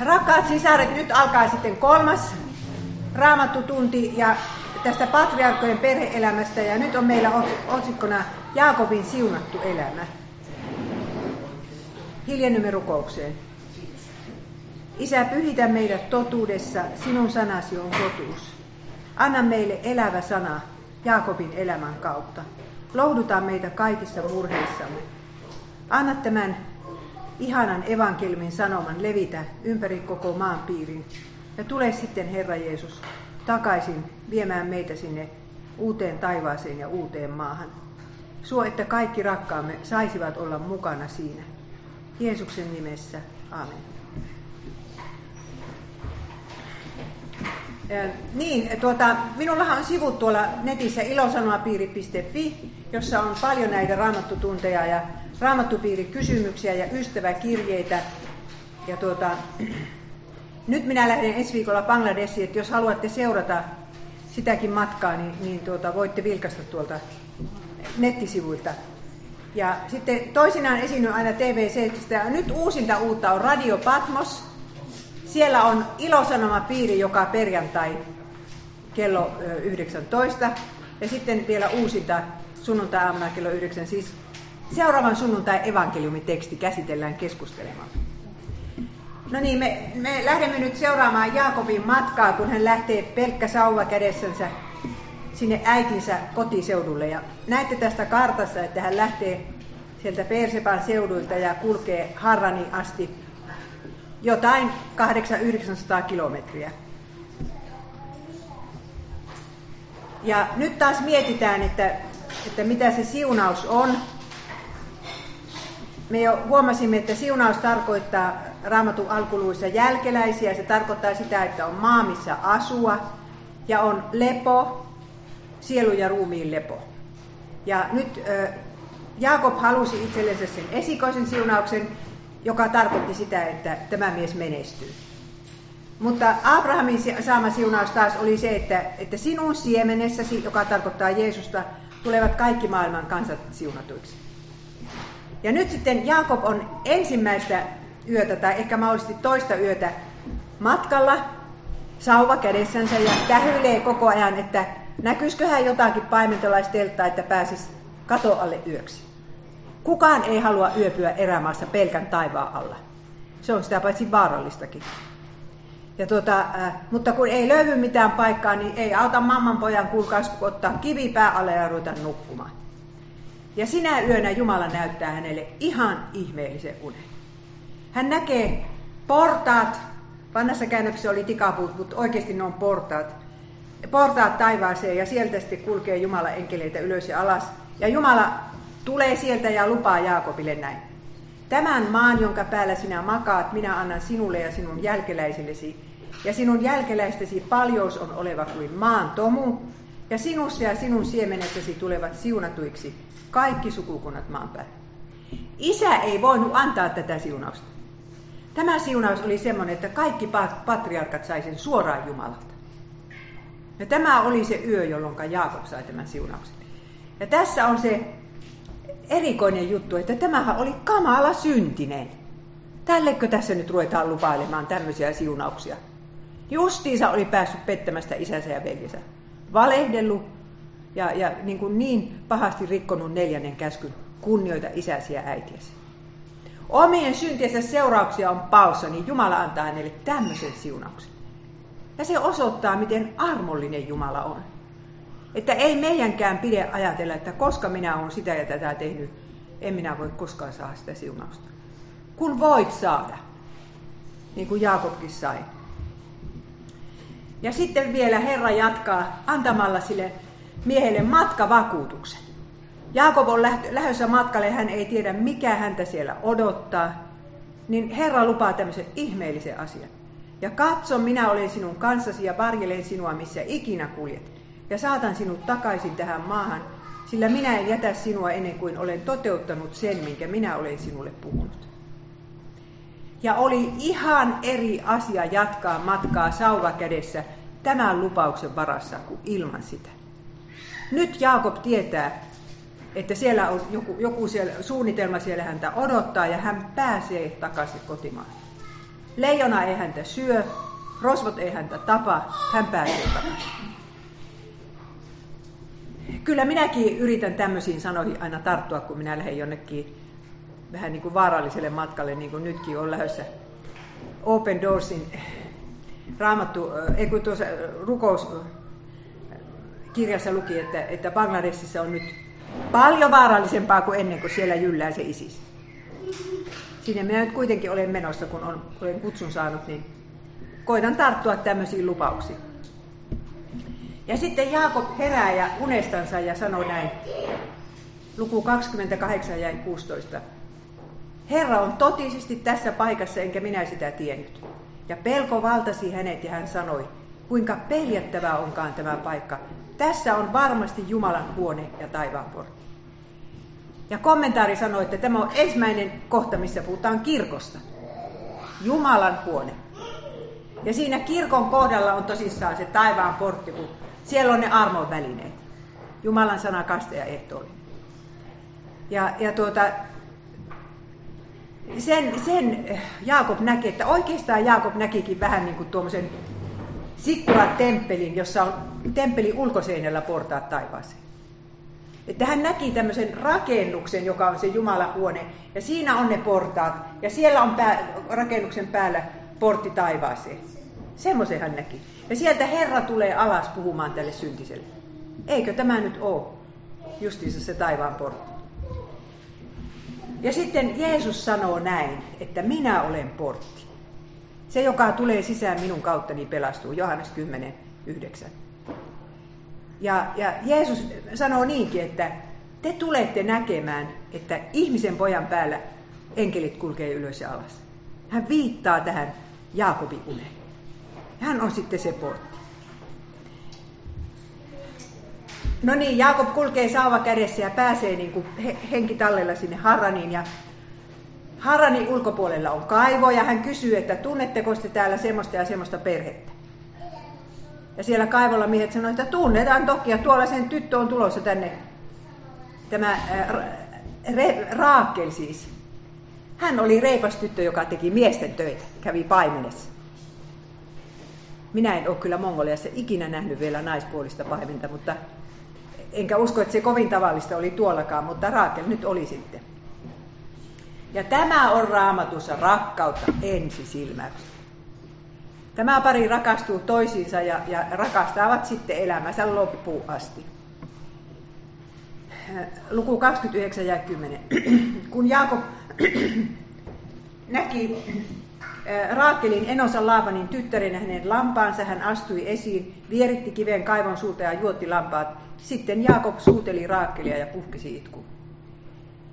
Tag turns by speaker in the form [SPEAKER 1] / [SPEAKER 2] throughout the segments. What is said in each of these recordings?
[SPEAKER 1] Rakkaat sisaret, nyt alkaa sitten kolmas raamattutunti ja tästä patriarkkojen perheelämästä ja nyt on meillä otsikkona Jaakobin siunattu elämä. Hiljennymme rukoukseen. Isä, pyhitä meidät totuudessa, sinun sanasi on totuus. Anna meille elävä sana Jaakobin elämän kautta. Lohduta meitä kaikissa murheissamme. Anna tämän ihanan evankeliumin sanoman levitä ympäri koko maan piirin. Ja tule sitten, Herra Jeesus, takaisin viemään meitä sinne uuteen taivaaseen ja uuteen maahan. Suo, että kaikki rakkaamme saisivat olla mukana siinä. Jeesuksen nimessä. Amen. Niin, tuota, minullahan on sivut tuolla netissä ilosanomapiiri.fi, jossa on paljon näitä raamattutunteja ja raamattupiirikysymyksiä ja ystäväkirjeitä. Ja tuota, nyt minä lähden ensi viikolla Bangladesiin, että jos haluatte seurata sitäkin matkaa, niin, niin tuota, voitte vilkasta tuolta nettisivuilta. Ja sitten toisinaan esiinny aina TVC, ja nyt uusinta uutta on Radio Patmos. Siellä on ilosanoma-piiri joka perjantai kello 19. Ja sitten vielä uusinta sunnuntai-aamuna kello 9. Siis seuraavan sunnuntai evankeliumiteksti käsitellään keskustelemaan. No niin, me, me lähdemme nyt seuraamaan Jaakobin matkaa, kun hän lähtee pelkkä sauva kädessänsä sinne äitinsä kotiseudulle. Ja näette tästä kartassa, että hän lähtee sieltä Persepan seuduilta ja kulkee Harrani asti jotain 800-900 kilometriä. Ja nyt taas mietitään, että, että mitä se siunaus on. Me jo huomasimme, että siunaus tarkoittaa raamatun alkuluissa jälkeläisiä. Se tarkoittaa sitä, että on maa, missä asua ja on lepo, sielu ja ruumiin lepo. Ja nyt Jaakob halusi itsellensä sen esikoisen siunauksen, joka tarkoitti sitä, että tämä mies menestyy. Mutta Abrahamin saama siunaus taas oli se, että, että sinun siemenessäsi, joka tarkoittaa Jeesusta, tulevat kaikki maailman kansat siunatuiksi. Ja nyt sitten Jaakob on ensimmäistä yötä tai ehkä mahdollisesti toista yötä matkalla sauva kädessänsä ja tähyilee koko ajan, että näkyisiköhän jotakin paimentolaisteltaa, että pääsisi kato alle yöksi. Kukaan ei halua yöpyä erämaassa pelkän taivaan alla. Se on sitä paitsi vaarallistakin. Ja tuota, äh, mutta kun ei löydy mitään paikkaa, niin ei auta mamman pojan kuulkaas ottaa kivi pää alle ja ruveta nukkumaan. Ja sinä yönä Jumala näyttää hänelle ihan ihmeellisen unen. Hän näkee portaat, vanhassa käännöksessä oli tikapuut, mutta oikeasti ne on portaat. Portaat taivaaseen ja sieltä sitten kulkee Jumala enkeleitä ylös ja alas. Ja Jumala tulee sieltä ja lupaa Jaakobille näin. Tämän maan, jonka päällä sinä makaat, minä annan sinulle ja sinun jälkeläisillesi. Ja sinun jälkeläistesi paljous on oleva kuin maan tomu, ja sinussa ja sinun siemenessäsi tulevat siunatuiksi kaikki sukukunnat maan päällä. Isä ei voinut antaa tätä siunausta. Tämä siunaus oli semmoinen, että kaikki patriarkat sai sen suoraan Jumalalta. Ja tämä oli se yö, jolloin Jaakob sai tämän siunauksen. Ja tässä on se erikoinen juttu, että tämähän oli kamala syntinen. Tällekö tässä nyt ruvetaan lupailemaan tämmöisiä siunauksia? Justiinsa oli päässyt pettämästä isänsä ja veljensä. Valehdellut ja, ja niin, kuin niin pahasti rikkonut neljännen käskyn, kunnioita isäsi ja äitiäsi omien syntiensä seurauksia on paossa, niin Jumala antaa hänelle tämmöisen siunauksen. Ja se osoittaa, miten armollinen Jumala on. Että ei meidänkään pidä ajatella, että koska minä olen sitä ja tätä tehnyt, en minä voi koskaan saada sitä siunausta. Kun voit saada, niin kuin Jaakobkin sai. Ja sitten vielä Herra jatkaa antamalla sille miehelle matkavakuutuksen. Jaakob on lähdössä matkalle, hän ei tiedä mikä häntä siellä odottaa, niin Herra lupaa tämmöisen ihmeellisen asian. Ja katso, minä olen sinun kanssasi ja varjelen sinua, missä ikinä kuljet. Ja saatan sinut takaisin tähän maahan, sillä minä en jätä sinua ennen kuin olen toteuttanut sen, minkä minä olen sinulle puhunut. Ja oli ihan eri asia jatkaa matkaa sauva kädessä tämän lupauksen varassa kuin ilman sitä. Nyt Jaakob tietää, että siellä on joku, joku siellä, suunnitelma siellä häntä odottaa ja hän pääsee takaisin kotimaahan. Leijona ei häntä syö, rosvot ei häntä tapa, hän pääsee takaisin. Kyllä minäkin yritän tämmöisiin sanoihin aina tarttua, kun minä lähden jonnekin vähän niin kuin vaaralliselle matkalle, niin kuin nytkin on lähdössä Open Doorsin raamattu, ei kun tuossa rukous kirjassa luki, että, että Bangladesissa on nyt paljon vaarallisempaa kuin ennen, kuin siellä jyllää se ISIS. Sinne minä nyt kuitenkin olen menossa, kun on, olen kutsun saanut, niin koitan tarttua tämmöisiin lupauksiin. Ja sitten Jaakob herää ja unestansa ja sanoo näin, luku 28 ja 16. Herra on totisesti tässä paikassa, enkä minä sitä tiennyt. Ja pelko valtasi hänet ja hän sanoi, kuinka peljättävää onkaan tämä paikka. Tässä on varmasti Jumalan huone ja taivaan portti. Ja kommentaari sanoi, että tämä on ensimmäinen kohta, missä puhutaan kirkosta. Jumalan huone. Ja siinä kirkon kohdalla on tosissaan se taivaan portti, kun siellä on ne armon välineet. Jumalan sana kaste ja ehtoollinen. Ja, ja tuota, sen, sen Jaakob näki, että oikeastaan Jaakob näkikin vähän niin kuin tuommoisen Sikkuran temppelin, jossa on temppelin ulkoseinällä portaat taivaaseen. Että hän näki tämmöisen rakennuksen, joka on se Jumalan huone, ja siinä on ne portaat, ja siellä on pää, rakennuksen päällä portti taivaaseen. Semmoisen hän näki. Ja sieltä Herra tulee alas puhumaan tälle syntiselle. Eikö tämä nyt ole justiinsa se taivaan portti? Ja sitten Jeesus sanoo näin, että minä olen portti. Se, joka tulee sisään minun kauttani, pelastuu. Johannes 10, 9. Ja, ja Jeesus sanoo niinkin, että te tulette näkemään, että ihmisen pojan päällä enkelit kulkee ylös ja alas. Hän viittaa tähän Jaakobin uneen. Hän on sitten se portti. No niin, Jaakob kulkee saava kädessä ja pääsee niin kuin henki tallella sinne Harraniin. Ja Harranin ulkopuolella on kaivo ja hän kysyy, että tunnetteko te täällä semmoista ja semmoista perhettä? Ja siellä kaivolla miehet sanoivat, että tunnetaan toki ja tuolla sen tyttö on tulossa tänne. Tämä Re, Raakel siis. Hän oli reipas tyttö, joka teki miesten töitä, kävi paimenessa. Minä en ole kyllä Mongoliassa ikinä nähnyt vielä naispuolista paiminta, mutta enkä usko, että se kovin tavallista oli tuollakaan, mutta Raakel nyt oli sitten. Ja tämä on raamatussa rakkautta ensisilmäystä. Tämä pari rakastuu toisiinsa ja, ja rakastavat sitten elämänsä loppuun asti. Luku 29 ja 10. Kun Jaakob näki Raakelin enonsa Laabanin tyttären hänen lampaansa, hän astui esiin, vieritti kiven kaivon suuta ja juotti lampaat. Sitten Jaakob suuteli Raakelia ja puhkesi itku.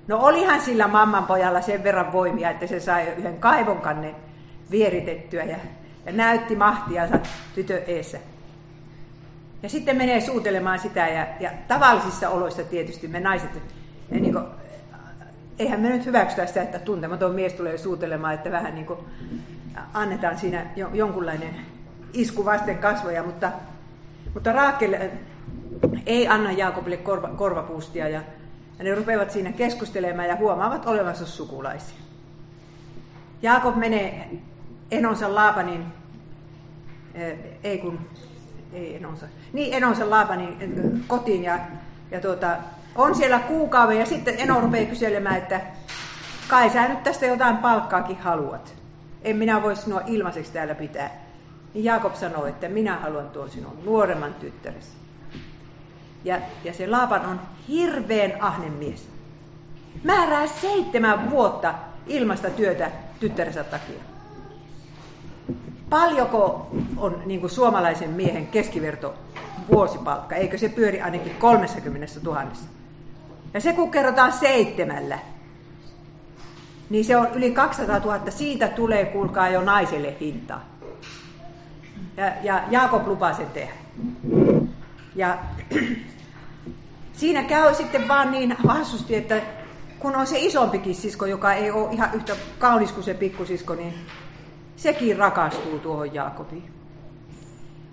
[SPEAKER 1] No olihan sillä mamman pojalla sen verran voimia, että se sai yhden kaivon kannen vieritettyä ja, ja näytti mahtiansa tytön eessä. Ja sitten menee suutelemaan sitä ja, ja tavallisissa oloissa tietysti me naiset, me niin kuin, eihän me nyt hyväksytä sitä, että tuntematon mies tulee suutelemaan, että vähän niin kuin annetaan siinä jonkunlainen isku vasten kasvoja, mutta, mutta Raakel ei anna Jaakobille korva, korvapuustia ja, ja ne rupeavat siinä keskustelemaan ja huomaavat olevansa sukulaisia. Jaakob menee enonsa Laapanin, ei kun, ei enonsa, niin enonsa Laapanin kotiin ja, ja tuota, on siellä kuukauden ja sitten Eno rupeaa kyselemään, että kai sä nyt tästä jotain palkkaakin haluat. En minä voi sinua ilmaiseksi täällä pitää. Niin Jaakob sanoi, että minä haluan tuon sinun nuoremman tyttäresi. Ja, ja se Laapan on hirveän ahnen mies. Määrää seitsemän vuotta ilmasta työtä tyttärensä takia. Paljonko on niin kuin suomalaisen miehen keskiverto vuosipalkka? Eikö se pyöri ainakin 30 000? Ja se kun kerrotaan seitsemällä, niin se on yli 200 000. Siitä tulee, kuulkaa, jo naiselle hintaa. Ja, ja Jaakob lupaa sen tehdä. Ja siinä käy sitten vaan niin hassusti, että kun on se isompikin sisko, joka ei ole ihan yhtä kaunis kuin se pikkusisko, niin sekin rakastuu tuohon Jaakobiin.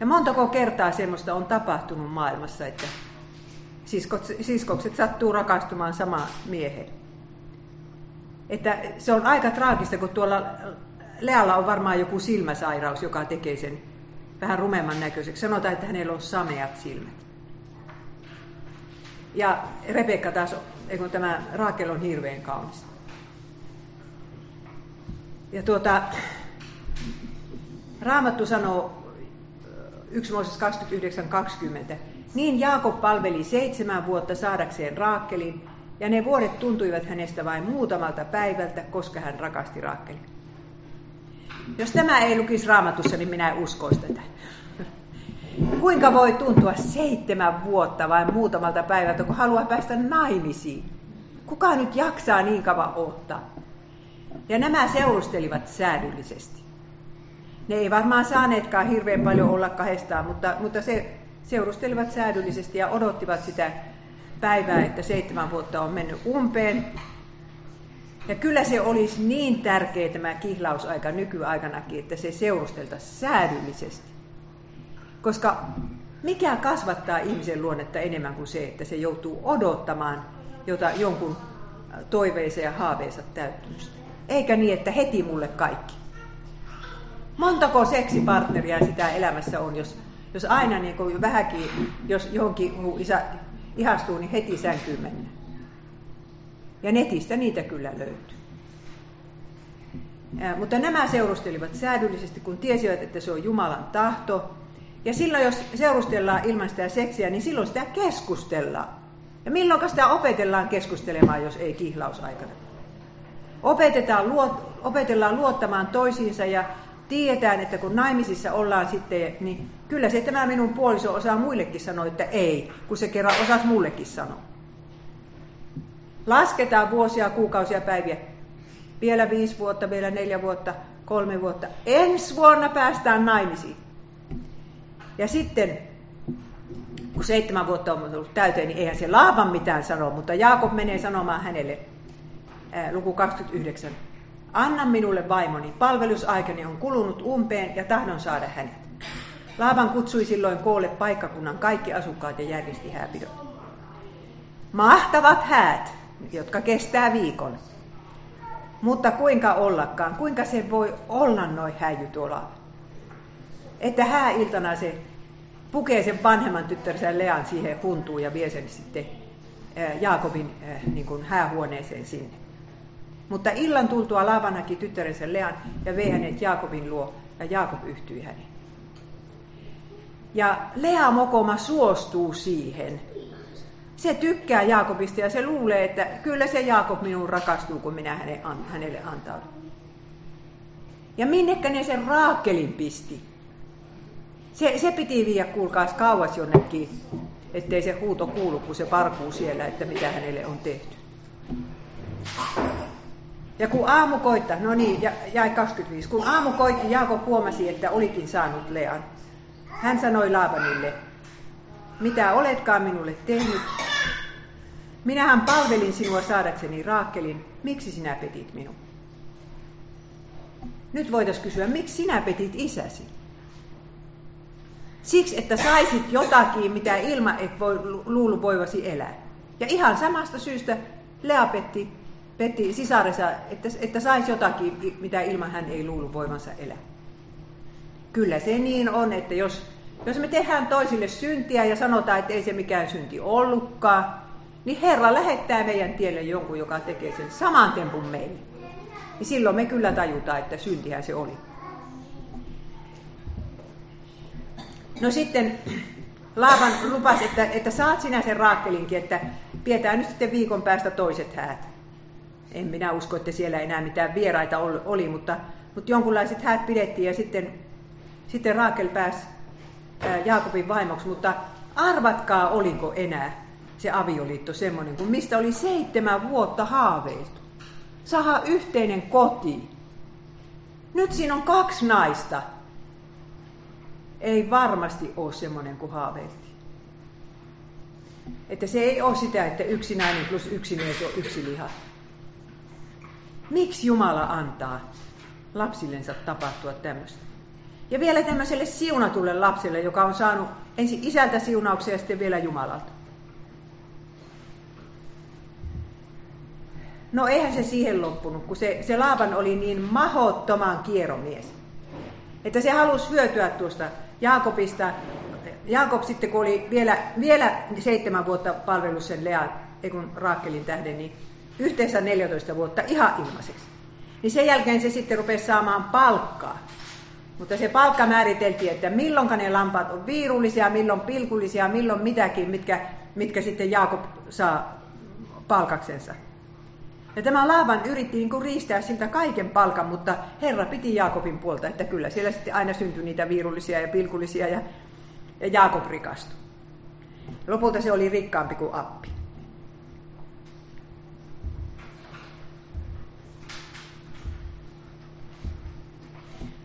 [SPEAKER 1] Ja montako kertaa semmoista on tapahtunut maailmassa, että siskot, siskokset sattuu rakastumaan samaan mieheen. Että se on aika traagista, kun tuolla Lealla on varmaan joku silmäsairaus, joka tekee sen vähän rumemman näköiseksi. Sanotaan, että hänellä on sameat silmät. Ja Rebekka taas, kun tämä Raakel on hirveän kaunis. Ja tuota, Raamattu sanoo 1 Mooses 29.20. Niin Jaakob palveli seitsemän vuotta saadakseen Raakelin, ja ne vuodet tuntuivat hänestä vain muutamalta päivältä, koska hän rakasti Raakelin. Jos tämä ei lukisi raamatussa, niin minä en uskoisi tätä. Kuinka voi tuntua seitsemän vuotta vain muutamalta päivältä, kun haluaa päästä naimisiin? Kuka nyt jaksaa niin kauan ottaa? Ja nämä seurustelivat säädyllisesti. Ne ei varmaan saaneetkaan hirveän paljon olla kahdestaan, mutta, mutta se seurustelivat säädyllisesti ja odottivat sitä päivää, että seitsemän vuotta on mennyt umpeen. Ja kyllä se olisi niin tärkeä tämä kihlausaika nykyaikanakin, että se seurusteltaisiin säädyllisesti. Koska mikä kasvattaa ihmisen luonnetta enemmän kuin se, että se joutuu odottamaan jota, jonkun toiveeseen ja haaveensa täyttymystä. Eikä niin, että heti mulle kaikki. Montako seksipartneria sitä elämässä on, jos, jos aina niin kuin vähänkin, jos johonkin isä ihastuu, niin heti sänkyyn mennä. Ja netistä niitä kyllä löytyy. Mutta nämä seurustelivat säädyllisesti, kun tiesivät, että se on Jumalan tahto. Ja silloin, jos seurustellaan ilman sitä seksiä, niin silloin sitä keskustellaan. Ja milloin sitä opetellaan keskustelemaan, jos ei kihlausaikana? Opetetaan, luot, opetellaan luottamaan toisiinsa ja tiedetään, että kun naimisissa ollaan sitten, niin kyllä se tämä minun puoliso osaa muillekin sanoa, että ei, kun se kerran osasi mullekin sanoa. Lasketaan vuosia, kuukausia, päiviä. Vielä viisi vuotta, vielä neljä vuotta, kolme vuotta. Ensi vuonna päästään naimisiin. Ja sitten, kun seitsemän vuotta on tullut täyteen, niin eihän se Laavan mitään sano, mutta Jaakob menee sanomaan hänelle, ää, luku 29, Anna minulle vaimoni, palvelusaikani on kulunut umpeen ja tahdon saada hänet. Laavan kutsui silloin koolle paikkakunnan kaikki asukkaat ja järjesti hääpidot. Mahtavat häät, jotka kestää viikon. Mutta kuinka ollakaan, kuinka se voi olla noin häijy tuolla? Että hääiltana se pukee sen vanhemman tyttärensä Lean siihen huntuun ja vie sen sitten Jaakobin niin kuin häähuoneeseen sinne. Mutta illan tultua Laava näki tyttärensä Lean ja vei hänet Jaakobin luo, ja Jaakob yhtyi häneen. Ja Lea Mokoma suostuu siihen. Se tykkää Jaakobista ja se luulee, että kyllä se Jaakob minun rakastuu, kun minä hänelle antaudun. Ja minnekä ne sen Raakelin pisti? Se, se piti viiä kuulkaas kauas jonnekin, ettei se huuto kuulu, kun se parkuu siellä, että mitä hänelle on tehty. Ja kun aamu koitta, no niin, jäi 25, kun aamu koitti, Jaakob huomasi, että olikin saanut Lean. Hän sanoi Laavanille, mitä oletkaan minulle tehnyt? Minähän palvelin sinua saadakseni Raakkelin, miksi sinä petit minun? Nyt voitaisiin kysyä, miksi sinä petit isäsi? Siksi, että saisit jotakin, mitä ilman et voi, luulu voivasi elää. Ja ihan samasta syystä Lea petti peti sisarensa, että, että saisi jotakin, mitä ilman hän ei luulu voimansa elää. Kyllä se niin on, että jos, jos me tehdään toisille syntiä ja sanotaan, että ei se mikään synti ollutkaan, niin Herra lähettää meidän tielle jonkun, joka tekee sen saman tempun meille. Ja silloin me kyllä tajutaan, että syntihän se oli. No sitten Laavan lupasi, että, että saat sinä sen raakkelinkin, että pidetään nyt sitten viikon päästä toiset häät en minä usko, että siellä enää mitään vieraita oli, mutta, mutta jonkunlaiset häät pidettiin ja sitten, sitten Raakel pääsi Jaakobin vaimoksi, mutta arvatkaa oliko enää se avioliitto semmoinen, kuin mistä oli seitsemän vuotta haaveiltu. Saha yhteinen koti. Nyt siinä on kaksi naista. Ei varmasti ole semmoinen kuin haaveiltiin. Että se ei ole sitä, että yksi nainen plus yksi mies on yksi liha. Miksi Jumala antaa lapsillensa tapahtua tämmöistä? Ja vielä tämmöiselle siunatulle lapselle, joka on saanut ensin isältä siunauksia ja sitten vielä Jumalalta. No eihän se siihen loppunut, kun se, se Laaban oli niin mahottoman kieromies, että se halusi hyötyä tuosta Jaakobista. Jaakob sitten, kun oli vielä, vielä seitsemän vuotta palvelus sen Lea, kun Raakelin tähden, niin yhteensä 14 vuotta ihan ilmaiseksi. Niin sen jälkeen se sitten rupesi saamaan palkkaa. Mutta se palkka määriteltiin, että milloin ne lampaat on viirullisia, milloin pilkullisia, milloin mitäkin, mitkä, mitkä sitten Jaakob saa palkaksensa. Ja tämä Laavan yritti niin kuin riistää siltä kaiken palkan, mutta Herra piti Jaakobin puolta, että kyllä siellä sitten aina syntyi niitä viirullisia ja pilkullisia ja, ja Jaakob rikastui. Lopulta se oli rikkaampi kuin appi.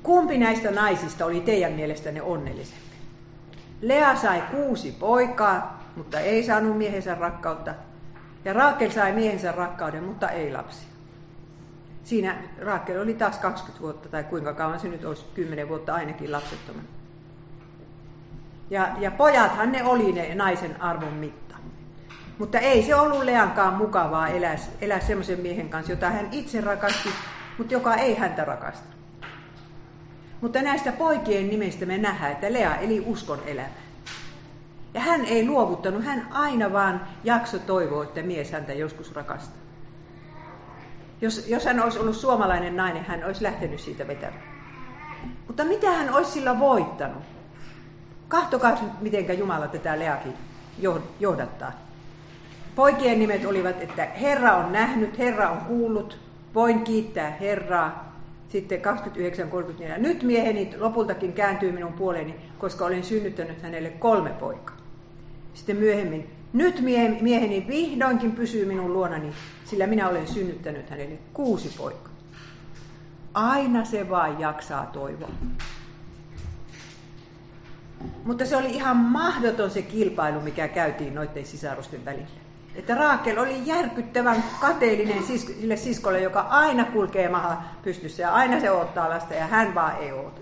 [SPEAKER 1] Kumpi näistä naisista oli teidän mielestänne onnellisempi? Lea sai kuusi poikaa, mutta ei saanut miehensä rakkautta. Ja Raakel sai miehensä rakkauden, mutta ei lapsia. Siinä Raakel oli taas 20 vuotta, tai kuinka kauan se nyt olisi, 10 vuotta ainakin lapsettomana. Ja, ja pojathan ne oli ne naisen arvon mitta. Mutta ei se ollut Leankaan mukavaa elää, elää semmoisen miehen kanssa, jota hän itse rakasti, mutta joka ei häntä rakasta. Mutta näistä poikien nimistä me nähdään, että Lea eli uskon elämää. Ja hän ei luovuttanut, hän aina vaan jakso toivoa, että mies häntä joskus rakastaa. Jos, jos hän olisi ollut suomalainen nainen, hän olisi lähtenyt siitä vetämään. Mutta mitä hän olisi sillä voittanut? Kahtokaa miten Jumala tätä Leakin johdattaa. Poikien nimet olivat, että Herra on nähnyt, Herra on kuullut, voin kiittää Herraa. Sitten 29.34. Nyt mieheni lopultakin kääntyy minun puoleeni, koska olen synnyttänyt hänelle kolme poikaa. Sitten myöhemmin, nyt mieheni vihdoinkin pysyy minun luonani, sillä minä olen synnyttänyt hänelle kuusi poikaa. Aina se vain jaksaa toivoa. Mutta se oli ihan mahdoton se kilpailu, mikä käytiin noiden sisarusten välillä. Että Raakel oli järkyttävän kateellinen sille siskolle, joka aina kulkee maha pystyssä ja aina se ottaa lasta ja hän vaan ei ota.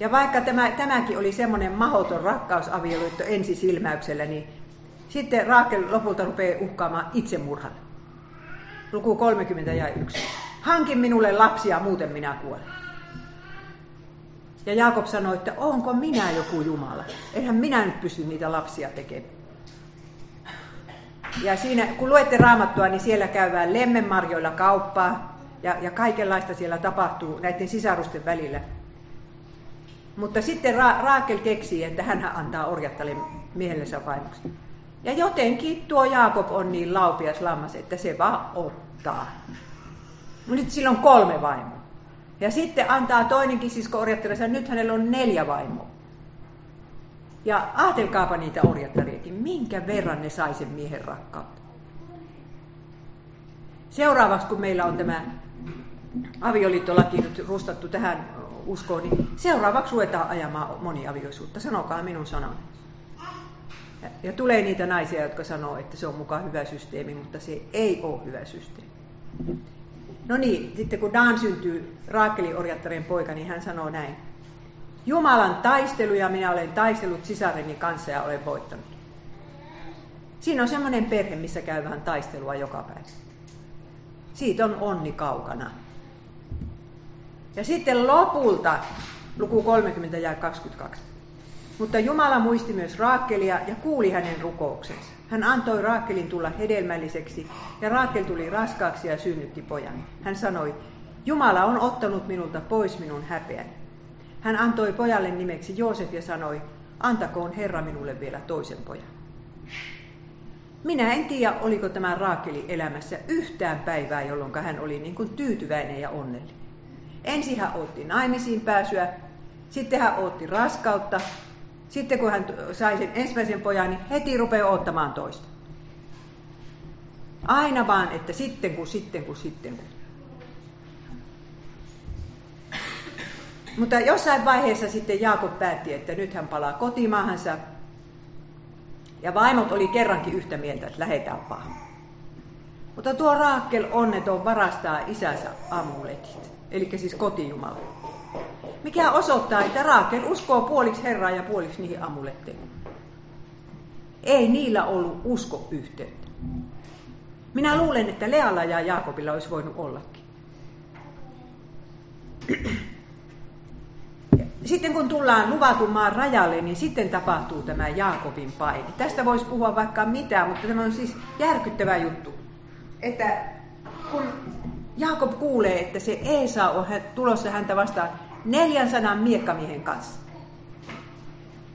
[SPEAKER 1] Ja vaikka tämä, tämäkin oli semmoinen mahoton rakkausavioliitto ensisilmäyksellä, niin sitten Raakel lopulta rupeaa uhkaamaan itsemurhan. Luku 30 ja 1. Hankin minulle lapsia, muuten minä kuolen. Ja Jaakob sanoi, että onko minä joku Jumala? Eihän minä nyt pysty niitä lapsia tekemään. Ja siinä, kun luette raamattua, niin siellä käydään lemmenmarjoilla kauppaa ja, ja kaikenlaista siellä tapahtuu näiden sisarusten välillä. Mutta sitten Ra- Raakel keksii, että hän antaa orjattalle miehellensä vaimoksi. Ja jotenkin tuo Jaakob on niin laupias lammas, että se vaan ottaa. Nyt sillä on kolme vaimoa. Ja sitten antaa toinenkin sisko orjattelijassa, nyt hänellä on neljä vaimoa. Ja ajatelkaapa niitä orjattelijakin, minkä verran ne sai sen miehen rakkautta. Seuraavaksi, kun meillä on tämä avioliittolaki nyt rustattu tähän uskoon, niin seuraavaksi ruvetaan ajamaan moniavioisuutta. Sanokaa minun sanan. Ja, ja tulee niitä naisia, jotka sanoo, että se on mukaan hyvä systeemi, mutta se ei ole hyvä systeemi. No niin, sitten kun Dan syntyy Raakelin orjattareen poika, niin hän sanoo näin. Jumalan taisteluja minä olen taistellut sisareni kanssa ja olen voittanut. Siinä on semmoinen perhe, missä käydään taistelua joka päivä. Siitä on onni kaukana. Ja sitten lopulta, luku 30 ja 22. Mutta Jumala muisti myös Raakelia ja kuuli hänen rukouksensa. Hän antoi Raakelin tulla hedelmälliseksi ja Raakel tuli raskaaksi ja synnytti pojan. Hän sanoi, Jumala on ottanut minulta pois minun häpeäni. Hän antoi pojalle nimeksi Joosef ja sanoi, antakoon Herra minulle vielä toisen pojan. Minä en tiedä, oliko tämä Raakeli elämässä yhtään päivää, jolloin hän oli niin kuin tyytyväinen ja onnellinen. Ensin hän otti naimisiin pääsyä, sitten hän otti raskautta, sitten kun hän sai sen ensimmäisen pojan, niin heti rupeaa ottamaan toista. Aina vaan, että sitten kun, sitten kun, sitten kun. Mutta jossain vaiheessa sitten Jaakob päätti, että nyt hän palaa kotimaahansa. Ja vaimot oli kerrankin yhtä mieltä, että lähetään vaan. Mutta tuo Raakkel onneton varastaa isänsä amuletit, eli siis kotijumala. Mikä osoittaa, että Raakel uskoo puoliksi Herraa ja puoliksi niihin amuletteihin. Ei niillä ollut usko yhteyttä. Minä luulen, että Lealla ja Jaakobilla olisi voinut ollakin. Sitten kun tullaan luvatun maan rajalle, niin sitten tapahtuu tämä Jaakobin paini. Tästä voisi puhua vaikka mitä, mutta tämä on siis järkyttävä juttu. Että kun Jaakob kuulee, että se Eesa on tulossa häntä vastaan 400 miekkamiehen kanssa.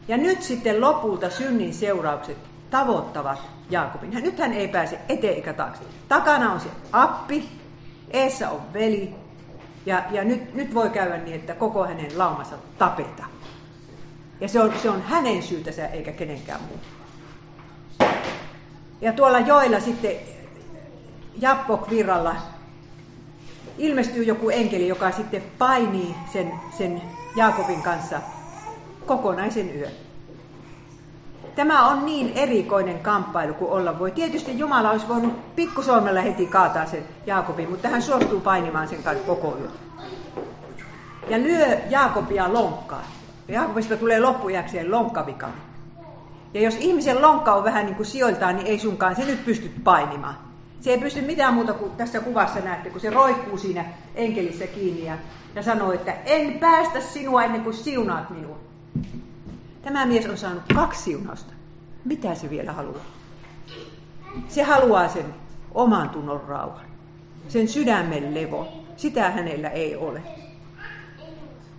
[SPEAKER 1] Ja nyt sitten lopulta synnin seuraukset tavoittavat Jaakobin. Nyt hän ei pääse eteen eikä taakse. Takana on se appi, eessä on veli, ja, ja nyt, nyt voi käydä niin, että koko hänen laumansa tapetaan. Ja se on, se on hänen syytänsä eikä kenenkään muu. Ja tuolla joilla sitten Jappok-virralla ilmestyy joku enkeli, joka sitten painii sen, sen Jaakobin kanssa kokonaisen yön. Tämä on niin erikoinen kamppailu kuin olla voi. Tietysti Jumala olisi voinut pikkusormella heti kaataa sen Jaakobin, mutta hän suostuu painimaan sen kanssa koko yön. Ja lyö Jaakobia lonkkaan. Ja Jaakobista tulee loppujäkseen lonkkavika. Ja jos ihmisen lonkka on vähän niin kuin sijoiltaan, niin ei sunkaan se nyt pysty painimaan. Se ei pysty mitään muuta kuin tässä kuvassa näette, kun se roikkuu siinä enkelissä kiinni ja, ja sanoo, että en päästä sinua ennen kuin siunaat minua. Tämä mies on saanut kaksi siunausta. Mitä se vielä haluaa? Se haluaa sen oman tunnon rauhan, sen sydämen levo. Sitä hänellä ei ole.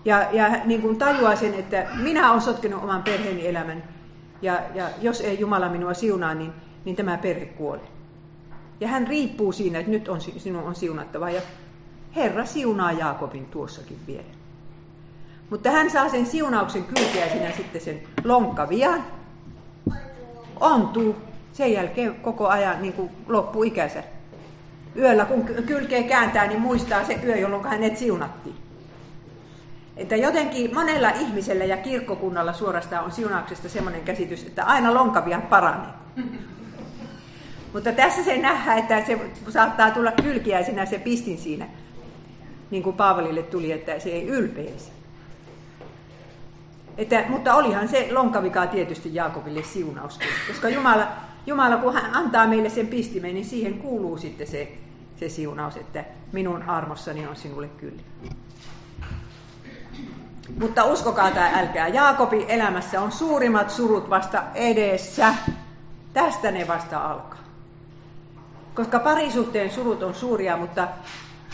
[SPEAKER 1] Ja, ja niin kuin tajuaa sen, että minä olen sotkenut oman perheeni elämän, ja, ja jos ei Jumala minua siunaa, niin, niin tämä perhe kuolee. Ja hän riippuu siinä, että nyt on, sinun on siunattava. Ja Herra siunaa Jaakobin tuossakin vielä. Mutta hän saa sen siunauksen kylkeä sinä sitten sen lonkkavian. Ontuu sen jälkeen koko ajan niin kuin loppuu ikänsä. Yöllä kun kylkeä kääntää, niin muistaa se yö, jolloin hänet siunattiin. Että jotenkin monella ihmisellä ja kirkkokunnalla suorastaan on siunauksesta semmoinen käsitys, että aina lonkavia paranee. Mutta tässä se nähdään, että se saattaa tulla kylkiäisenä se pistin siinä, niin kuin Paavalille tuli, että se ei ylpeisi. Että, mutta olihan se lonkavika tietysti Jaakobille siunauskin, koska Jumala, Jumala kun hän antaa meille sen pistimen, niin siihen kuuluu sitten se, se siunaus, että minun armossani on sinulle kyllä. Mutta uskokaa tai älkää, Jaakobin elämässä on suurimmat surut vasta edessä. Tästä ne vasta alkaa. Koska parisuhteen surut on suuria, mutta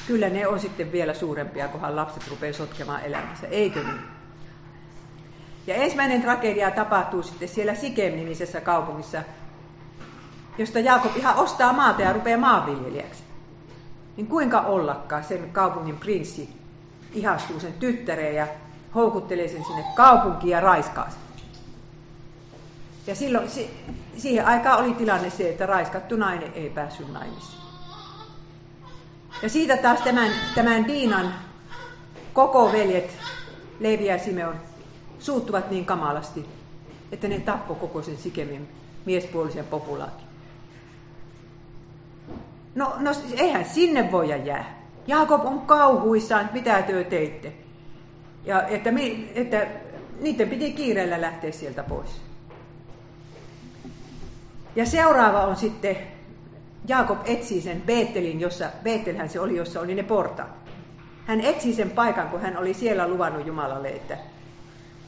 [SPEAKER 1] kyllä ne on sitten vielä suurempia, kunhan lapset rupeaa sotkemaan elämässä. Eikö niin? Ja ensimmäinen tragedia tapahtuu sitten siellä Sikem-nimisessä kaupungissa, josta Jaakob ihan ostaa maata ja rupeaa maanviljelijäksi. Niin kuinka ollakaan sen kaupungin prinssi ihastuu sen tyttäreen ja houkuttelee sen sinne kaupunkiin ja raiskaa sen. Ja silloin, siihen aikaan oli tilanne se, että raiskattu nainen ei päässyt naimisiin. Ja siitä taas tämän, tämän Diinan koko veljet, Levi ja Simeon, suuttuvat niin kamalasti, että ne tappoi koko sen Sikemin miespuolisen populaation. No, no eihän sinne voida jää. Jaakob on kauhuissaan, että mitä työ teitte. Ja että, että niiden piti kiireellä lähteä sieltä pois. Ja seuraava on sitten, Jaakob etsii sen Beettelin, jossa, Beettelhän se oli, jossa oli ne portaat. Hän etsii sen paikan, kun hän oli siellä luvannut Jumalalle, että,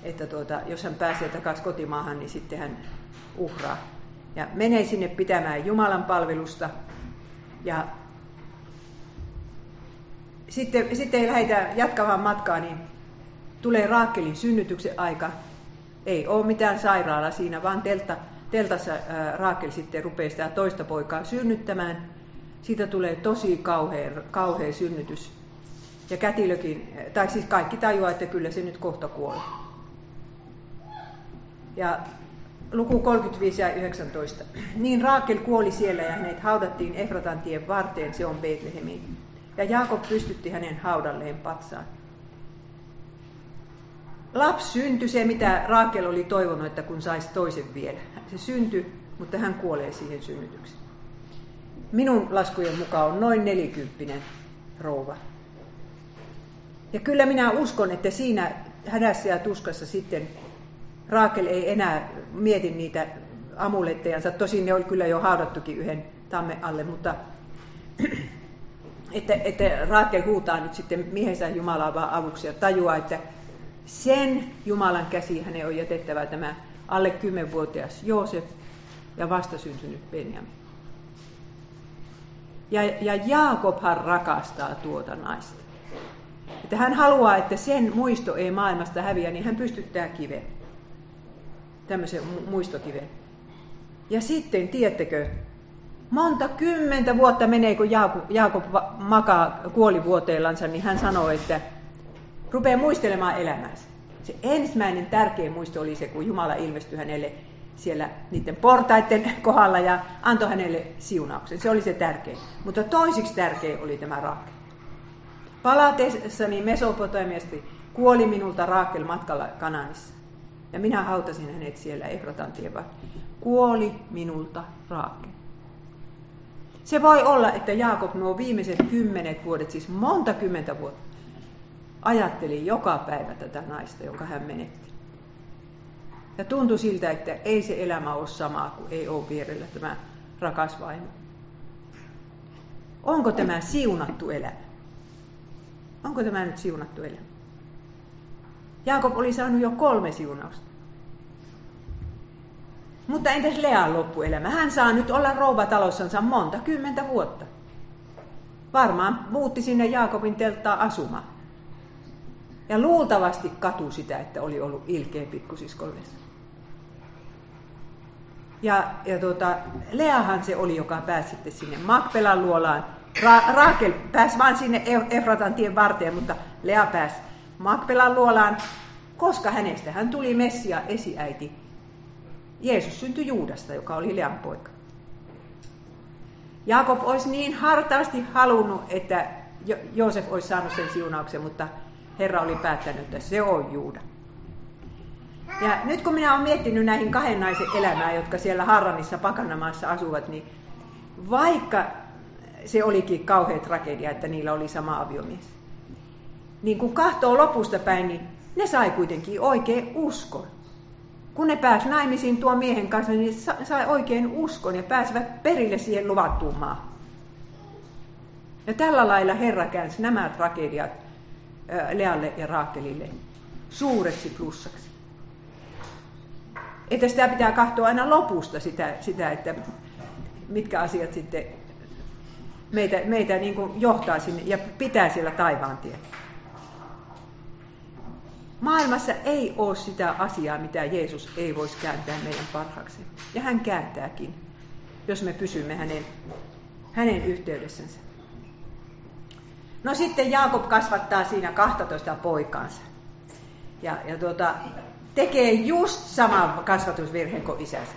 [SPEAKER 1] että tuota, jos hän pääsee takaisin kotimaahan, niin sitten hän uhraa. Ja menee sinne pitämään Jumalan palvelusta. Ja sitten, sitten ei lähdetä jatkamaan matkaa, niin tulee Raakelin synnytyksen aika. Ei ole mitään sairaala siinä, vaan teltta, teltassa ää, Raakel sitten rupeaa sitä toista poikaa synnyttämään. Siitä tulee tosi kauhea, kauhea synnytys. Ja kätilökin, tai siis kaikki tajuaa, että kyllä se nyt kohta kuolee. Ja luku 35 ja 19. Niin Raakel kuoli siellä ja hänet haudattiin Efratan tien varteen, se on Betlehemiin. Ja Jaakob pystytti hänen haudalleen patsaan. Lapsi syntyi se, mitä Raakel oli toivonut, että kun saisi toisen vielä. Se syntyi, mutta hän kuolee siihen synnytykseen. Minun laskujen mukaan on noin nelikymppinen rouva. Ja kyllä minä uskon, että siinä hädässä ja tuskassa sitten Raakel ei enää mieti niitä amulettejansa. Tosin ne oli kyllä jo haudattukin yhden tamme alle, mutta että, että Raakel huutaa nyt sitten miehensä Jumalaa vaan avuksi ja tajuaa, että sen Jumalan käsi hänen on jätettävä tämä alle kymmenvuotias Joosef ja vastasyntynyt Benjamin. Ja, ja Jaakobhan rakastaa tuota naista. Että hän haluaa, että sen muisto ei maailmasta häviä, niin hän pystyttää kiven. Tämmöisen muistokiven. Ja sitten, tiettekö, monta kymmentä vuotta menee, kun Jaakob, Jaakob makaa kuolivuoteellansa, niin hän sanoo, että rupeaa muistelemaan elämäänsä. Se ensimmäinen tärkein muisto oli se, kun Jumala ilmestyi hänelle siellä niiden portaiden kohdalla ja antoi hänelle siunauksen. Se oli se tärkein. Mutta toisiksi tärkein oli tämä Raakel. Palatessani Mesopotamiasta kuoli minulta Raakel matkalla Kananissa. Ja minä hautasin hänet siellä Efratan tievä. Kuoli minulta Raakel. Se voi olla, että Jaakob nuo viimeiset kymmenet vuodet, siis monta kymmentä vuotta, ajatteli joka päivä tätä naista, jonka hän menetti. Ja tuntui siltä, että ei se elämä ole samaa kuin ei ole vierellä tämä rakas vaimo. Onko tämä siunattu elämä? Onko tämä nyt siunattu elämä? Jaakob oli saanut jo kolme siunausta. Mutta entäs Lean loppuelämä? Hän saa nyt olla rouvatalossansa monta kymmentä vuotta. Varmaan muutti sinne Jaakobin telttaa asumaan. Ja luultavasti katu sitä, että oli ollut ilkeä pikkusiskollensa. Ja, ja tuota, Leahan se oli, joka pääsi sitten sinne Makpelan luolaan. Ra- Raakel pääsi vain sinne Efratan tien varteen, mutta Lea pääsi Makpelan luolaan, koska hänestä hän tuli Messia esiäiti. Jeesus syntyi Juudasta, joka oli Lean poika. Jaakob olisi niin hartaasti halunnut, että Joosef olisi saanut sen siunauksen, mutta Herra oli päättänyt, että se on Juuda. Ja nyt kun minä olen miettinyt näihin kahden naisen elämää, jotka siellä Harranissa Pakanamaassa asuvat, niin vaikka se olikin kauhea tragedia, että niillä oli sama aviomies, niin kun kahtoo lopusta päin, niin ne sai kuitenkin oikein uskon. Kun ne pääsi naimisiin tuon miehen kanssa, niin sai oikein uskon ja pääsivät perille siihen luvattuun maahan. Ja tällä lailla Herra käänsi nämä tragediat Lealle ja Raakelille suureksi plussaksi. Että sitä pitää katsoa aina lopusta sitä, sitä että mitkä asiat sitten meitä, meitä niin kuin johtaa sinne ja pitää siellä taivaan tiellä. Maailmassa ei ole sitä asiaa, mitä Jeesus ei voisi kääntää meidän parhaaksi. Ja hän kääntääkin, jos me pysymme hänen, hänen yhteydessänsä. No sitten Jaakob kasvattaa siinä 12 poikaansa. Ja, ja tuota, tekee just saman kasvatusvirheen kuin isänsä.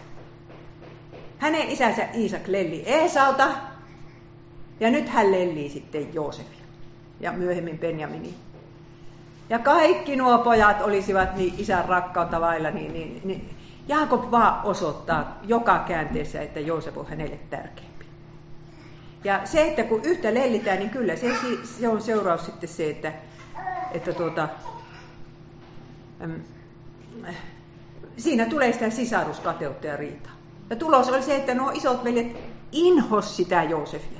[SPEAKER 1] Hänen isänsä Iisak lelli Eesauta, ja nyt hän lellii sitten Joosefia ja myöhemmin Benjamini. Ja kaikki nuo pojat olisivat niin isän rakkautta vailla, niin, niin, niin Jaakob vaan osoittaa joka käänteessä, että Joosef on hänelle tärkeämpi. Ja se, että kun yhtä lellitään, niin kyllä se, se on seuraus sitten se, että, että tuota, äm, siinä tulee sitä sisaruskateutta ja riitaa. Ja tulos oli se, että nuo isot veljet inhos sitä Joosefia.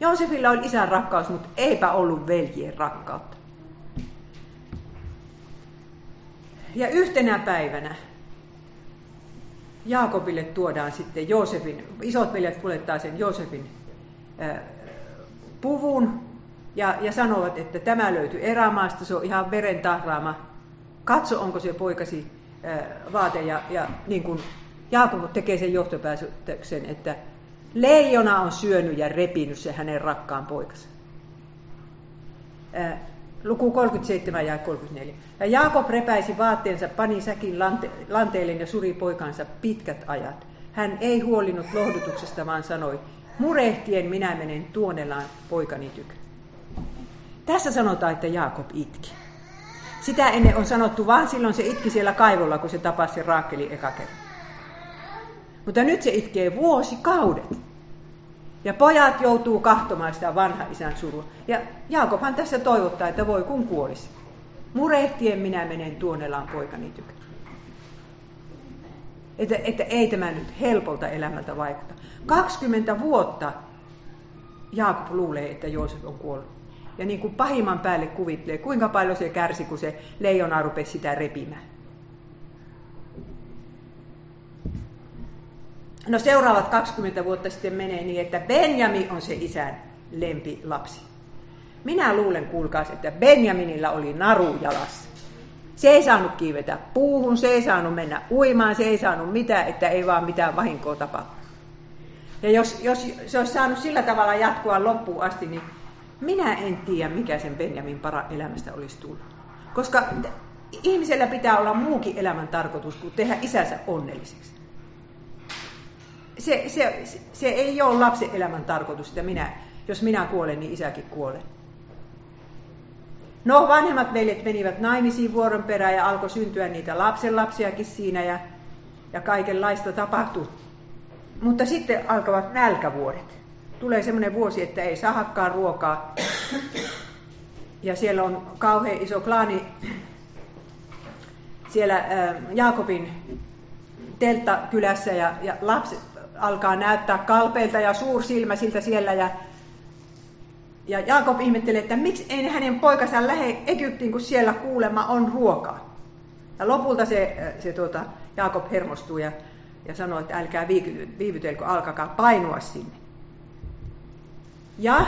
[SPEAKER 1] Joosefilla oli isän rakkaus, mutta eipä ollut veljien rakkautta. Ja yhtenä päivänä Jaakobille tuodaan sitten Joosefin, isot veljet kuljettaa sen Joosefin puvun ja, ja sanovat, että tämä löytyy erämaasta, se on ihan veren tahraama. Katso, onko se poikasi vaate. Ja, ja niin kuin Jaakob tekee sen johtopäätöksen, että leijona on syönyt ja repinyt se hänen rakkaan poikansa. Luku 37 ja 34. Ja Jaakob repäisi vaatteensa, pani säkin lante, lanteille ja suri poikansa pitkät ajat. Hän ei huolinut lohdutuksesta, vaan sanoi, murehtien minä menen tuonelaan poikani tykö. Tässä sanotaan, että Jaakob itki. Sitä ennen on sanottu, vaan silloin se itki siellä kaivolla, kun se tapasi Raakeli eka kerran. Mutta nyt se itkee vuosikaudet. Ja pojat joutuu kahtomaan sitä vanha isän surua. Ja Jaakobhan tässä toivottaa, että voi kun kuolisi. Murehtien minä menen tuonelaan poikani tykö. että, että ei tämä nyt helpolta elämältä vaikuta. 20 vuotta Jaakob luulee, että Joosef on kuollut. Ja niin kuin pahimman päälle kuvittelee, kuinka paljon se kärsi, kun se leijona rupesi sitä repimään. No seuraavat 20 vuotta sitten menee niin, että Benjami on se isän lempilapsi. Minä luulen, kuulkaas, että Benjaminilla oli naru jalassa. Se ei saanut kiivetä puuhun, se ei saanut mennä uimaan, se ei saanut mitään, että ei vaan mitään vahinkoa tapahdu. Ja jos, jos se olisi saanut sillä tavalla jatkua loppuun asti, niin minä en tiedä, mikä sen Benjamin para elämästä olisi tullut. Koska ihmisellä pitää olla muukin elämän tarkoitus kuin tehdä isänsä onnelliseksi. Se, se, se ei ole lapsen elämän tarkoitus, että minä, jos minä kuolen, niin isäkin kuolee. No, vanhemmat veljet menivät naimisiin vuoron perään ja alkoi syntyä niitä lapsenlapsiakin siinä ja, ja kaikenlaista tapahtui. Mutta sitten alkavat nälkävuodet. Tulee semmoinen vuosi, että ei sahakaan ruokaa. Ja siellä on kauhean iso klaani siellä Jaakobin telttakylässä ja, ja lapset alkaa näyttää kalpeilta ja suursilmäisiltä siellä ja ja Jaakob ihmettelee, että miksi ei hänen poikansa lähde Egyptiin, kun siellä kuulema on ruokaa. Ja lopulta se, se tuota, Jaakob hermostuu ja, ja sanoo, että älkää viivytelkö, alkakaa painua sinne. Ja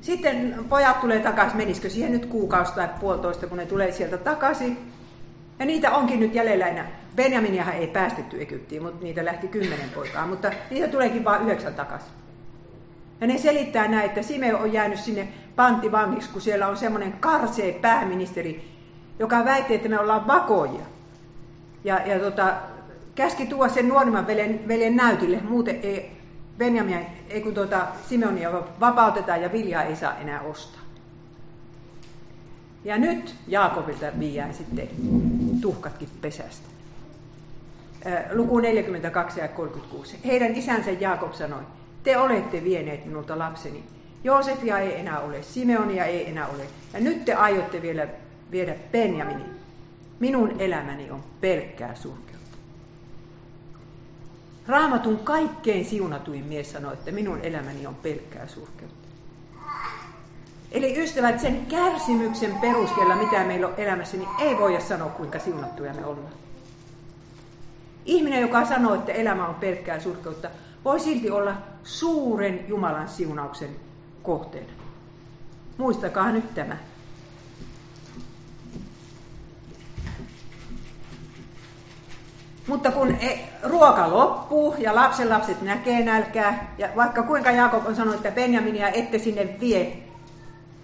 [SPEAKER 1] sitten pojat tulee takaisin, menisikö siihen nyt kuukausi tai puolitoista, kun ne tulee sieltä takaisin. Ja niitä onkin nyt jäljellä enää. Benjaminiahan ei päästetty Egyptiin, mutta niitä lähti kymmenen poikaa, mutta niitä tuleekin vain yhdeksän takaisin. Ja ne selittää näin, että Sime on jäänyt sinne panttivangiksi, kun siellä on semmoinen karsee pääministeri, joka väitti, että me ollaan vakoja. Ja, ja tota, käski tuoda sen nuorimman veljen, veljen näytille, muuten ei, Benjamin, ei kun tuota, Simeonia vapautetaan ja viljaa ei saa enää ostaa. Ja nyt Jaakobilta viiään sitten tuhkatkin pesästä. Luku 42 ja 36. Heidän isänsä Jaakob sanoi, te olette vieneet minulta lapseni. Joosefia ei enää ole, Simeonia ei enää ole. Ja nyt te aiotte vielä viedä Benjaminin. Minun elämäni on pelkkää surkeutta. Raamatun kaikkein siunatuin mies sanoi, että minun elämäni on pelkkää surkeutta. Eli ystävät, sen kärsimyksen perusteella, mitä meillä on elämässä, niin ei voida sanoa, kuinka siunattuja me ollaan. Ihminen, joka sanoo, että elämä on pelkkää surkeutta, voi silti olla suuren Jumalan siunauksen kohteena. Muistakaa nyt tämä. Mutta kun e, ruoka loppuu ja lapset näkee nälkää, ja vaikka kuinka Jaakob on sanonut, että Benjaminia ette sinne vie,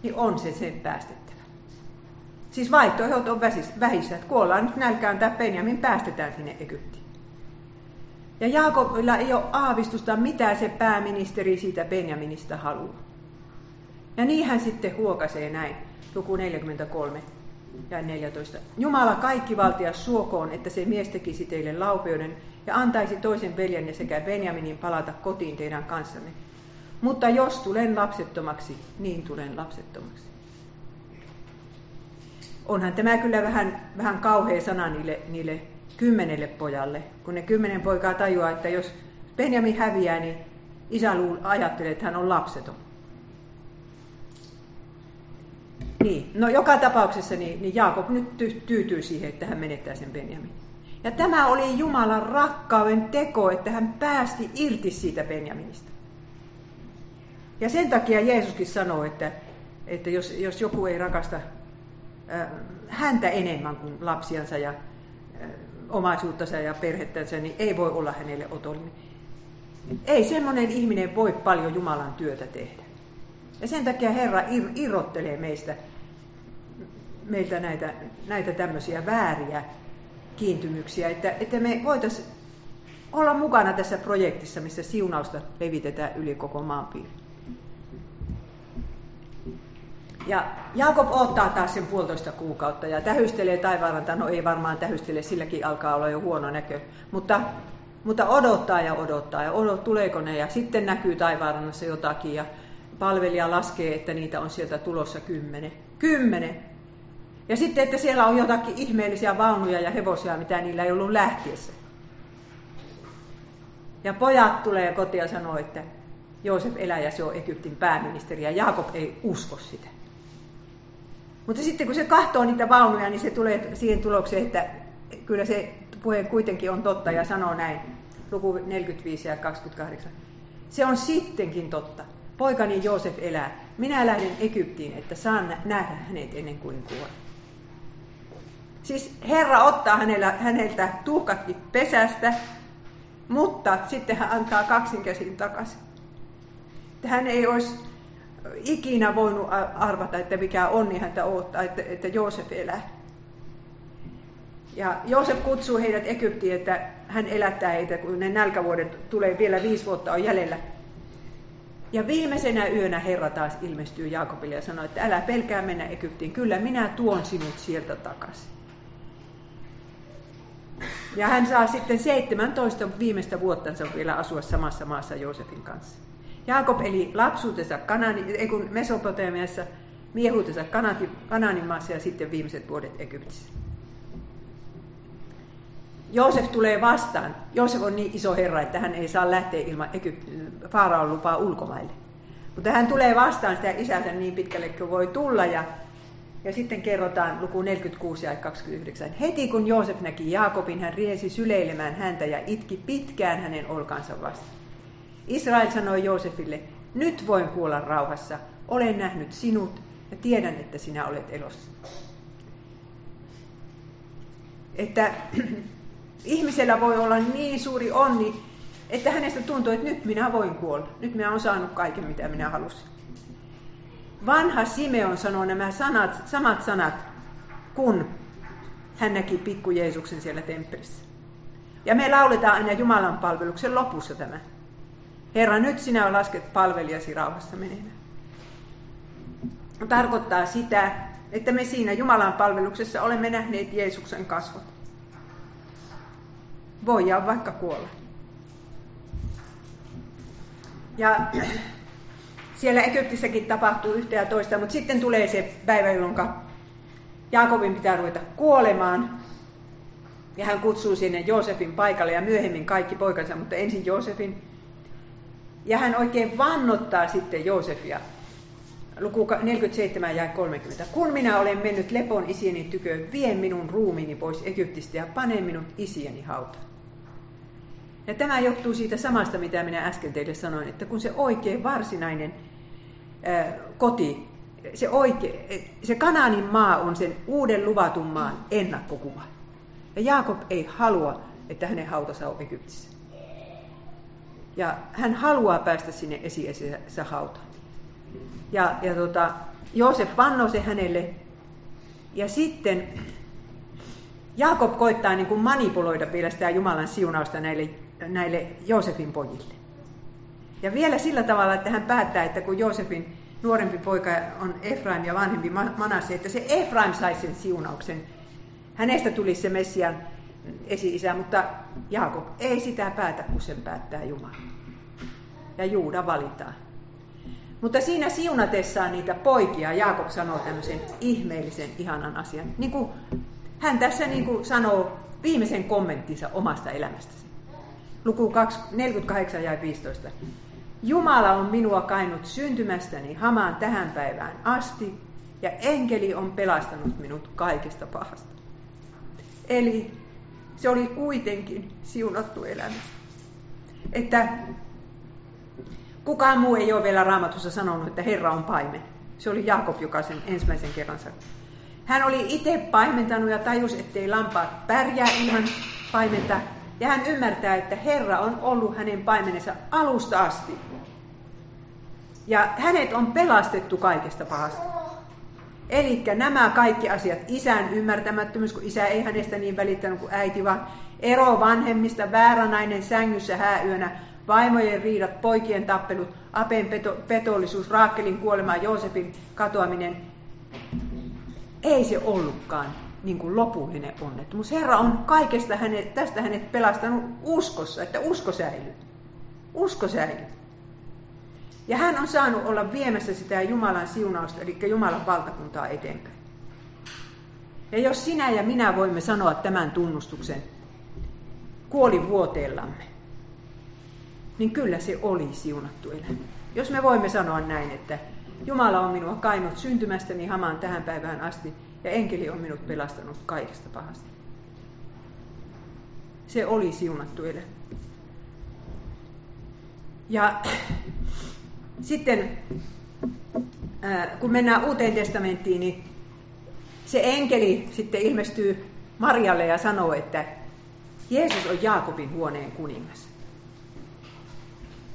[SPEAKER 1] niin on se sen päästettävä. Siis vaihtoehdot on vähissä, että kuollaan nyt nälkään tai Benjamin päästetään sinne Egyptiin. Ja Jaakobilla ei ole aavistusta, mitä se pääministeri siitä Benjaminista haluaa. Ja niin hän sitten huokasee näin, luku 43 ja 14. Jumala kaikki valtia suokoon, että se mies tekisi teille laupeuden ja antaisi toisen veljenne sekä Benjaminin palata kotiin teidän kanssanne. Mutta jos tulen lapsettomaksi, niin tulen lapsettomaksi. Onhan tämä kyllä vähän, vähän kauhea sana niille, niille kymmenelle pojalle, kun ne kymmenen poikaa tajuaa, että jos Benjamin häviää, niin isä ajattelee, että hän on lapseton. Niin, no joka tapauksessa niin, niin Jaakob nyt tyytyy siihen, että hän menettää sen Benjamin. Ja tämä oli Jumalan rakkauden teko, että hän päästi irti siitä Benjaminista. Ja sen takia Jeesuskin sanoo, että, että jos, jos joku ei rakasta äh, häntä enemmän kuin lapsiansa ja äh, omaisuuttansa ja perhettänsä, niin ei voi olla hänelle otollinen. Ei semmoinen ihminen voi paljon Jumalan työtä tehdä. Ja sen takia Herra ir- irrottelee meistä, meiltä näitä, näitä tämmöisiä vääriä kiintymyksiä, että, että me voitaisiin olla mukana tässä projektissa, missä siunausta levitetään yli koko maanpiiri. Ja Jaakob ottaa taas sen puolitoista kuukautta ja tähystelee taivaanrantaan. No ei varmaan tähystele, silläkin alkaa olla jo huono näkö. Mutta, mutta odottaa ja odottaa ja odot, tuleeko ne ja sitten näkyy taivaanrannassa jotakin ja palvelija laskee, että niitä on sieltä tulossa kymmenen. Kymmenen! Ja sitten, että siellä on jotakin ihmeellisiä vaunuja ja hevosia, mitä niillä ei ollut lähtiessä. Ja pojat tulee kotiin ja sanoo, että Joosef elää ja se on Egyptin pääministeri ja Jaakob ei usko sitä. Mutta sitten kun se katsoo niitä vaunuja, niin se tulee siihen tulokseen, että kyllä se puhe kuitenkin on totta ja sanoo näin, luku 45 ja 28. Se on sittenkin totta. Poikani Joosef elää. Minä lähden Egyptiin, että saan nähdä hänet ennen kuin kuolen. Siis Herra ottaa hänellä, häneltä tuhkatkin pesästä, mutta sitten hän antaa kaksinkäsin takaisin. Hän ei olisi ikinä voinut arvata, että mikä onni häntä odottaa, että, että Joosef elää. Ja Joosef kutsuu heidät Egyptiin, että hän elättää heitä, kun ne nälkävuodet tulee vielä viisi vuotta on jäljellä. Ja viimeisenä yönä Herra taas ilmestyy Jaakobille ja sanoo, että älä pelkää mennä Egyptiin, kyllä minä tuon sinut sieltä takaisin. Ja hän saa sitten 17 viimeistä vuottansa vielä asua samassa maassa Joosefin kanssa. Jaakob eli lapsuutensa Kanani, ei kun Mesopotamiassa, miehuutensa Kanaanin maassa ja sitten viimeiset vuodet Egyptissä. Joosef tulee vastaan. Joosef on niin iso herra, että hän ei saa lähteä ilman Faaraon lupaa ulkomaille. Mutta hän tulee vastaan sitä isänsä niin pitkälle kuin voi tulla ja, ja sitten kerrotaan luku 46 ja 29. Heti kun Joosef näki Jaakobin, hän riesi syleilemään häntä ja itki pitkään hänen olkansa vastaan. Israel sanoi Joosefille, nyt voin kuolla rauhassa, olen nähnyt sinut ja tiedän, että sinä olet elossa. Että ihmisellä voi olla niin suuri onni, että hänestä tuntuu, että nyt minä voin kuolla. Nyt minä olen saanut kaiken, mitä minä halusin. Vanha Simeon sanoo nämä sanat, samat sanat, kun hän näki pikku Jeesuksen siellä temppelissä. Ja me lauletaan aina Jumalan palveluksen lopussa tämä. Herra, nyt sinä lasket palvelijasi rauhassa menemään. Tarkoittaa sitä, että me siinä Jumalan palveluksessa olemme nähneet Jeesuksen kasvot. Voidaan vaikka kuolla. Ja siellä Egyptissäkin tapahtuu yhtä ja toista, mutta sitten tulee se päivä, jolloin Jaakobin pitää ruveta kuolemaan. Ja hän kutsuu sinne Joosefin paikalle ja myöhemmin kaikki poikansa, mutta ensin Joosefin. Ja hän oikein vannottaa sitten Joosefia. Luku 47 ja 30. Kun minä olen mennyt lepon isieni tykö, vien minun ruumiini pois Egyptistä ja pane minut isieni hautaan. Ja tämä johtuu siitä samasta, mitä minä äsken teille sanoin, että kun se oikein varsinainen ää, koti, se, oike, se Kanaanin maa on sen uuden luvatun maan ennakkokuva. Ja Jaakob ei halua, että hänen hautansa on Egyptissä. Ja hän haluaa päästä sinne esiesissä hautaan. Ja, ja tota, Joosef vannoo se hänelle. Ja sitten Jaakob koittaa niin kuin manipuloida vielä sitä Jumalan siunausta näille näille Joosefin pojille. Ja vielä sillä tavalla, että hän päättää, että kun Joosefin nuorempi poika on Efraim ja vanhempi Manasse, että se Efraim saisi sen siunauksen. Hänestä tuli se Messian esi-isä, mutta Jaakob ei sitä päätä, kun sen päättää Jumala. Ja Juuda valitaan. Mutta siinä siunatessaan niitä poikia Jaakob sanoo tämmöisen ihmeellisen, ihanan asian. Niin kuin hän tässä niin kuin sanoo viimeisen kommenttinsa omasta elämästäsi luku 48 ja 15. Jumala on minua kainut syntymästäni hamaan tähän päivään asti, ja enkeli on pelastanut minut kaikesta pahasta. Eli se oli kuitenkin siunattu elämä. Että kukaan muu ei ole vielä raamatussa sanonut, että Herra on paimen. Se oli Jaakob, joka sen ensimmäisen kerran sanoi. Hän oli itse paimentanut ja tajusi, ettei lampaat pärjää ilman paimenta, ja hän ymmärtää, että Herra on ollut hänen paimenensa alusta asti. Ja hänet on pelastettu kaikesta pahasta. Eli nämä kaikki asiat, isän ymmärtämättömyys, kun isä ei hänestä niin välittänyt kuin äiti, vaan ero vanhemmista, vääränainen sängyssä hääyönä, vaimojen riidat, poikien tappelut, Apen peto, petollisuus, Raakelin kuolema, Joosefin katoaminen. Ei se ollutkaan niin kuin lopullinen onnettomuus. Herra on kaikesta hänet, tästä hänet pelastanut uskossa, että usko säilyy. Usko säilyy. Ja hän on saanut olla viemässä sitä Jumalan siunausta, eli Jumalan valtakuntaa eteenpäin. Ja jos sinä ja minä voimme sanoa tämän tunnustuksen kuolivuoteellamme, niin kyllä se oli siunattu elämä. Jos me voimme sanoa näin, että Jumala on minua kainut syntymästäni hamaan tähän päivään asti, ja enkeli on minut pelastanut kaikesta pahasta. Se oli siunattu elämä. Ja sitten kun mennään uuteen testamenttiin, niin se enkeli sitten ilmestyy Marjalle ja sanoo, että Jeesus on Jaakobin huoneen kuningas.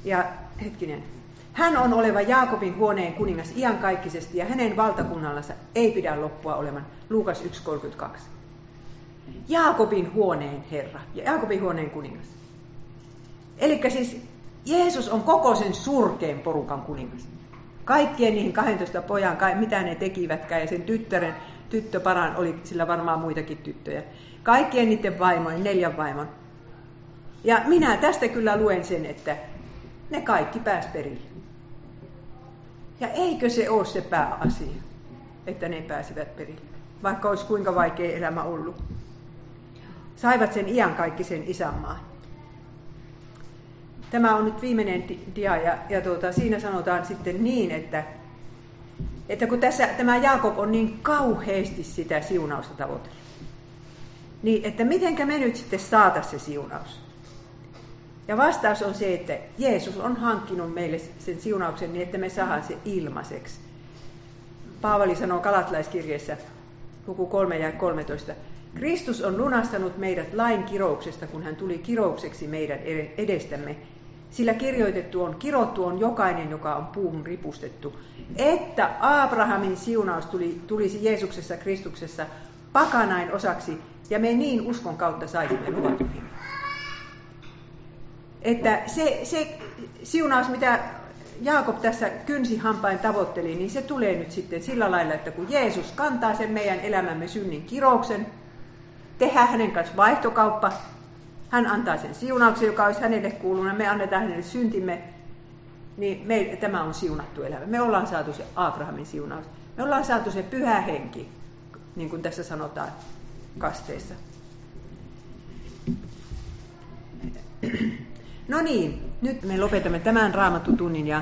[SPEAKER 1] Ja hetkinen, hän on oleva Jaakobin huoneen kuningas iankaikkisesti ja hänen valtakunnallansa ei pidä loppua olevan. Luukas 1.32. Jaakobin huoneen herra ja Jaakobin huoneen kuningas. Eli siis Jeesus on koko sen surkeen porukan kuningas. Kaikkien niihin 12 pojan, mitä ne tekivätkään, ja sen tyttären, tyttöparan oli sillä varmaan muitakin tyttöjä. Kaikkien niiden vaimojen, neljän vaimon. Ja minä tästä kyllä luen sen, että ne kaikki pääs perille. Ja eikö se ole se pääasia, että ne pääsivät perille, vaikka olisi kuinka vaikea elämä ollut. Saivat sen iankaikkisen isänmaan. Tämä on nyt viimeinen dia ja, ja tuota, siinä sanotaan sitten niin, että, että kun tässä tämä Jaakob on niin kauheasti sitä siunausta tavoitellut, niin että mitenkä me nyt sitten saata se siunaus? Ja vastaus on se, että Jeesus on hankkinut meille sen siunauksen niin, että me saadaan se ilmaiseksi. Paavali sanoo Kalatlaiskirjeessä, luku 3 ja 13. Kristus on lunastanut meidät lain kirouksesta, kun hän tuli kiroukseksi meidän edestämme. Sillä kirjoitettu on, kirottu on jokainen, joka on puun ripustettu, että Abrahamin siunaus tuli, tulisi Jeesuksessa Kristuksessa pakanain osaksi, ja me niin uskon kautta saisimme luvatun että se, se siunaus, mitä Jaakob tässä kynsihampain tavoitteli, niin se tulee nyt sitten sillä lailla, että kun Jeesus kantaa sen meidän elämämme synnin kirouksen, tehdään hänen kanssa vaihtokauppa, hän antaa sen siunauksen, joka olisi hänelle kuulunut, me annetaan hänelle syntimme, niin me, tämä on siunattu elämä. Me ollaan saatu se Abrahamin siunaus. Me ollaan saatu se pyhä henki, niin kuin tässä sanotaan kasteessa. No niin, nyt me lopetamme tämän raamattutunnin ja